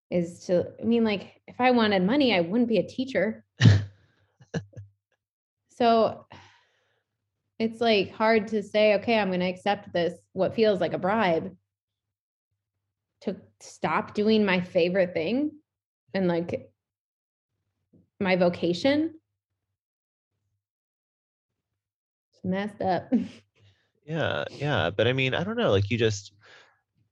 is to i mean like if i wanted money i wouldn't be a teacher so it's like hard to say okay i'm going to accept this what feels like a bribe to stop doing my favorite thing and like my vocation it's messed up Yeah, yeah. But I mean, I don't know. Like you just,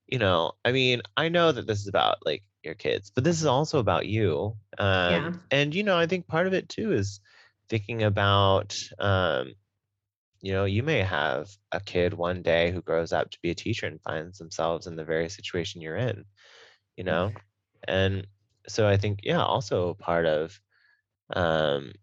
you know, I mean, I know that this is about like your kids, but this is also about you. Um, Yeah. and you know, I think part of it too is thinking about, um, you know, you may have a kid one day who grows up to be a teacher and finds themselves in the very situation you're in, you know? And so I think, yeah, also part of, um,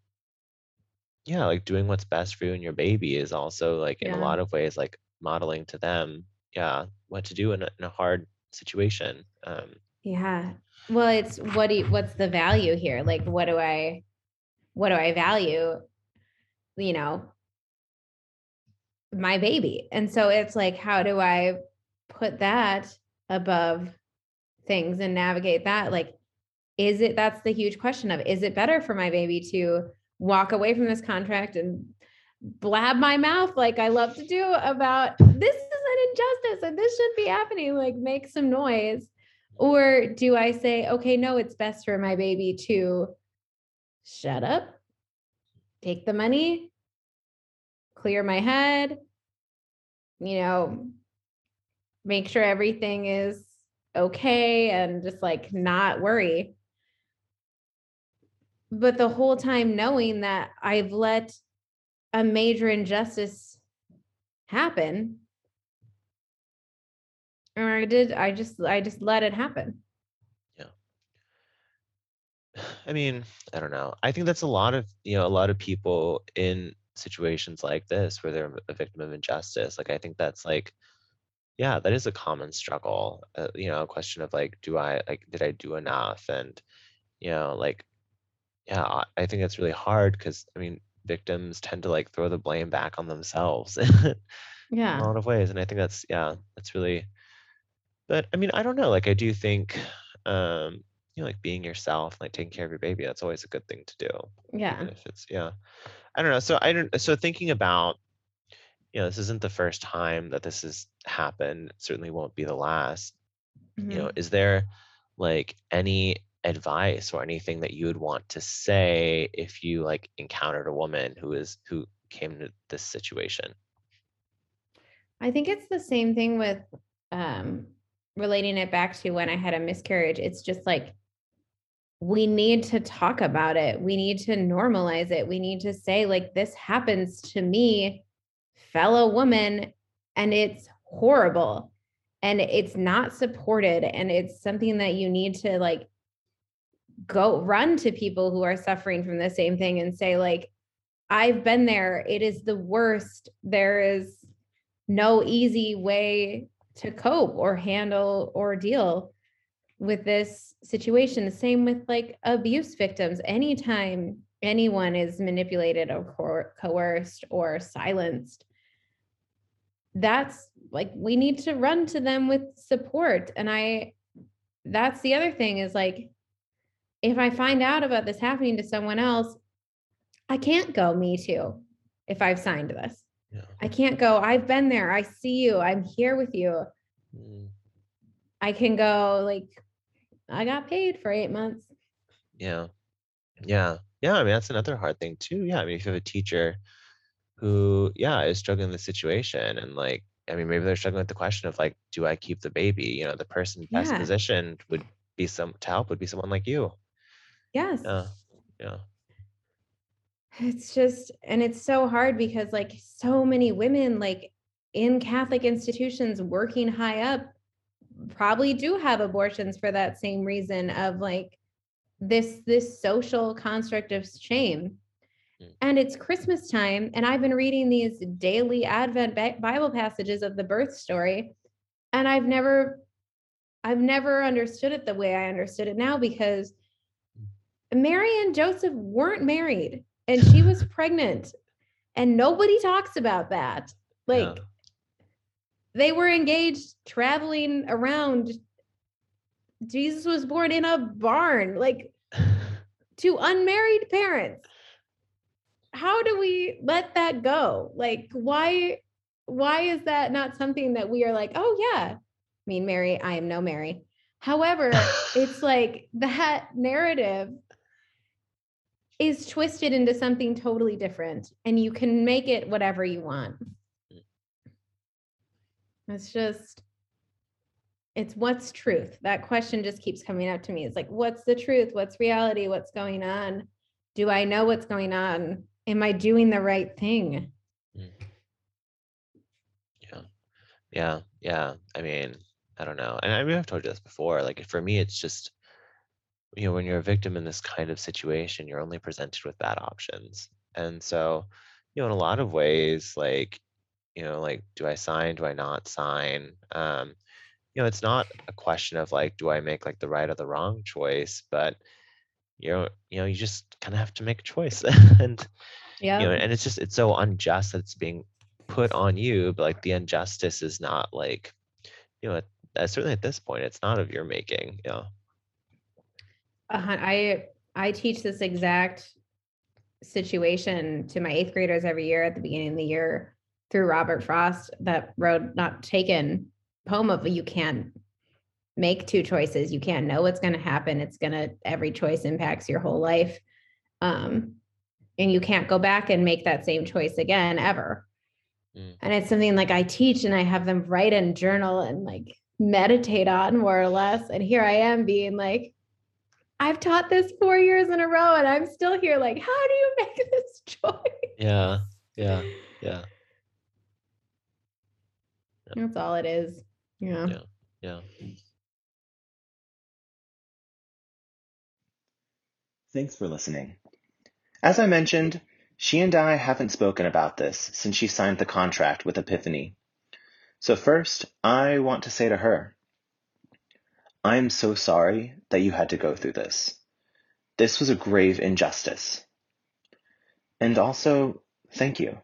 yeah, like doing what's best for you and your baby is also like in a lot of ways like modeling to them, yeah, what to do in a, in a hard situation. Um, Yeah. Well, it's what do you, what's the value here? Like what do I what do I value? You know, my baby. And so it's like how do I put that above things and navigate that? Like is it that's the huge question of is it better for my baby to walk away from this contract and blab my mouth like I love to do about this is an injustice and this shouldn't be happening like make some noise or do I say, okay, no, it's best for my baby to shut up, take the money, clear my head, you know, make sure everything is okay and just like not worry. But the whole time knowing that I've let a major injustice happen or I did I just I just let it happen. Yeah. I mean, I don't know. I think that's a lot of, you know, a lot of people in situations like this where they're a victim of injustice. Like, I think that's like, yeah, that is a common struggle. Uh, you know, a question of like, do I, like, did I do enough? And, you know, like, yeah, I I think it's really hard because, I mean, victims tend to like throw the blame back on themselves yeah in a lot of ways. And I think that's, yeah, that's really, but I mean, I don't know. Like, I do think, um, you know, like being yourself, like taking care of your baby, that's always a good thing to do. Yeah. Even if it's, yeah. I don't know. So I don't, so thinking about, you know, this isn't the first time that this has happened. It certainly won't be the last. You know, Mhm. is there like any advice or anything that you would want to say if you like encountered a woman who is, who came to this situation? I think it's the same thing with um relating it back to when I had a miscarriage. It's just like we need to talk about it. We need to normalize it. We need to say like this happens to me, fellow woman, and it's horrible and it's not supported and it's something that you need to like go run to people who are suffering from the same thing and say like I've been there. It is the worst. There is no easy way to cope or handle or deal with this situation. The same with like abuse victims. Anytime anyone is manipulated or coer- coerced or silenced, that's like we need to run to them with support. And I, that's the other thing is like, if I find out about this happening to someone else, I can't go, me too, if I've signed this. Yeah. I can't go, I've been there. I see you. I'm here with you. Mm, I can go like I got paid for eight months. Yeah. Yeah. Yeah. I mean, that's another hard thing too. Yeah. I mean, if you have a teacher who, yeah, is struggling with the situation and like, I mean, maybe they're struggling with the question of like, do I keep the baby? You know, the person best Yeah. positioned would be some to help would be someone like you. Yes. Yeah. Yeah. It's just, and it's so hard because like so many women, like in Catholic institutions working high up, probably do have abortions for that same reason of like this this social construct of shame. Mm. And it's Christmas time, and I've been reading these daily Advent Bible passages of the birth story, and I've never, I've never understood it the way I understood it now because Mary and Joseph weren't married and she was pregnant and nobody talks about that. Like Yeah. they were engaged traveling around. Jesus was born in a barn like to unmarried parents. How do we let that go? Like why why is that not something that we are like oh yeah mean mary i am no mary. However it's like that narrative is twisted into something totally different and you can make it whatever you want it's just it's what's truth that question just keeps coming up to me it's like what's the truth what's reality what's going on do i know what's going on am i doing the right thing mm. Yeah. Yeah. Yeah. I mean, I don't know. And I mean, I've told you this before. Like, for me, it's just, you know, when you're a victim in this kind of situation, you're only presented with bad options. And so, you know, in a lot of ways, like, you know, like, do I sign? Do I not sign? Um, you know, it's not a question of like, do I make like the right or the wrong choice, but you know, you know, you just kind of have to make a choice. and yeah you know and it's just it's so unjust that it's being put on you but like the injustice is not like you know certainly at this point it's not of your making you know Uh, I I teach this exact situation to my eighth graders every year at the beginning of the year through Robert Frost, that road not taken poem of you can't make two choices. You can't know what's going to happen. It's going to every choice impacts your whole life. Um, and you can't go back and make that same choice again ever. Mm. And it's something like I teach and I have them write and journal and like meditate on more or less. And here I am being like, I've taught this four years in a row and I'm still here. Like, how do you make this choice? yeah yeah yeah That's all it is. Yeah. Yeah. yeah Thanks for listening. As I mentioned, she and I haven't spoken about this since she signed the contract with Epiphany. So first, I want to say to her, I am so sorry that you had to go through this. This was a grave injustice. And also, thank you.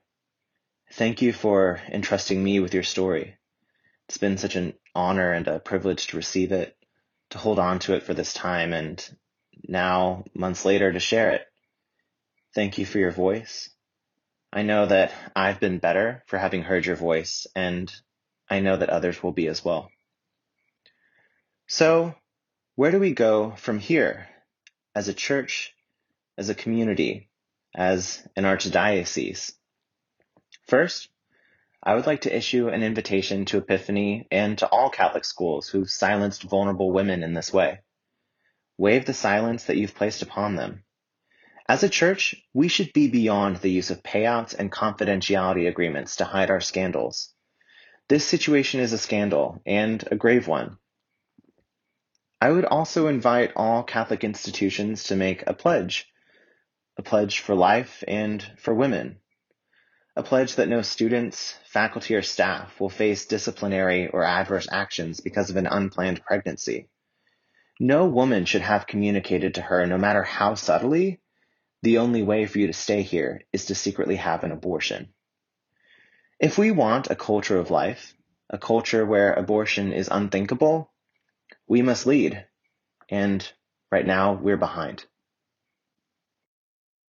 Thank you for entrusting me with your story. It's been such an honor and a privilege to receive it, to hold on to it for this time, and now, months later, to share it. Thank you for your voice. I know that I've been better for having heard your voice, and I know that others will be as well. So, where do we go from here as a church, as a community, as an archdiocese? First, I would like to issue an invitation to Epiphany and to all Catholic schools who've silenced vulnerable women in this way. Waive the silence that you've placed upon them. As a church, we should be beyond the use of payouts and confidentiality agreements to hide our scandals. This situation is a scandal, and a grave one. I would also invite all Catholic institutions to make a pledge, a pledge for life and for women, a pledge that no students, faculty, or staff will face disciplinary or adverse actions because of an unplanned pregnancy. No woman should have communicated to her, no matter how subtly, the only way for you to stay here is to secretly have an abortion. If we want a culture of life, a culture where abortion is unthinkable, we must lead. And right now, we're behind.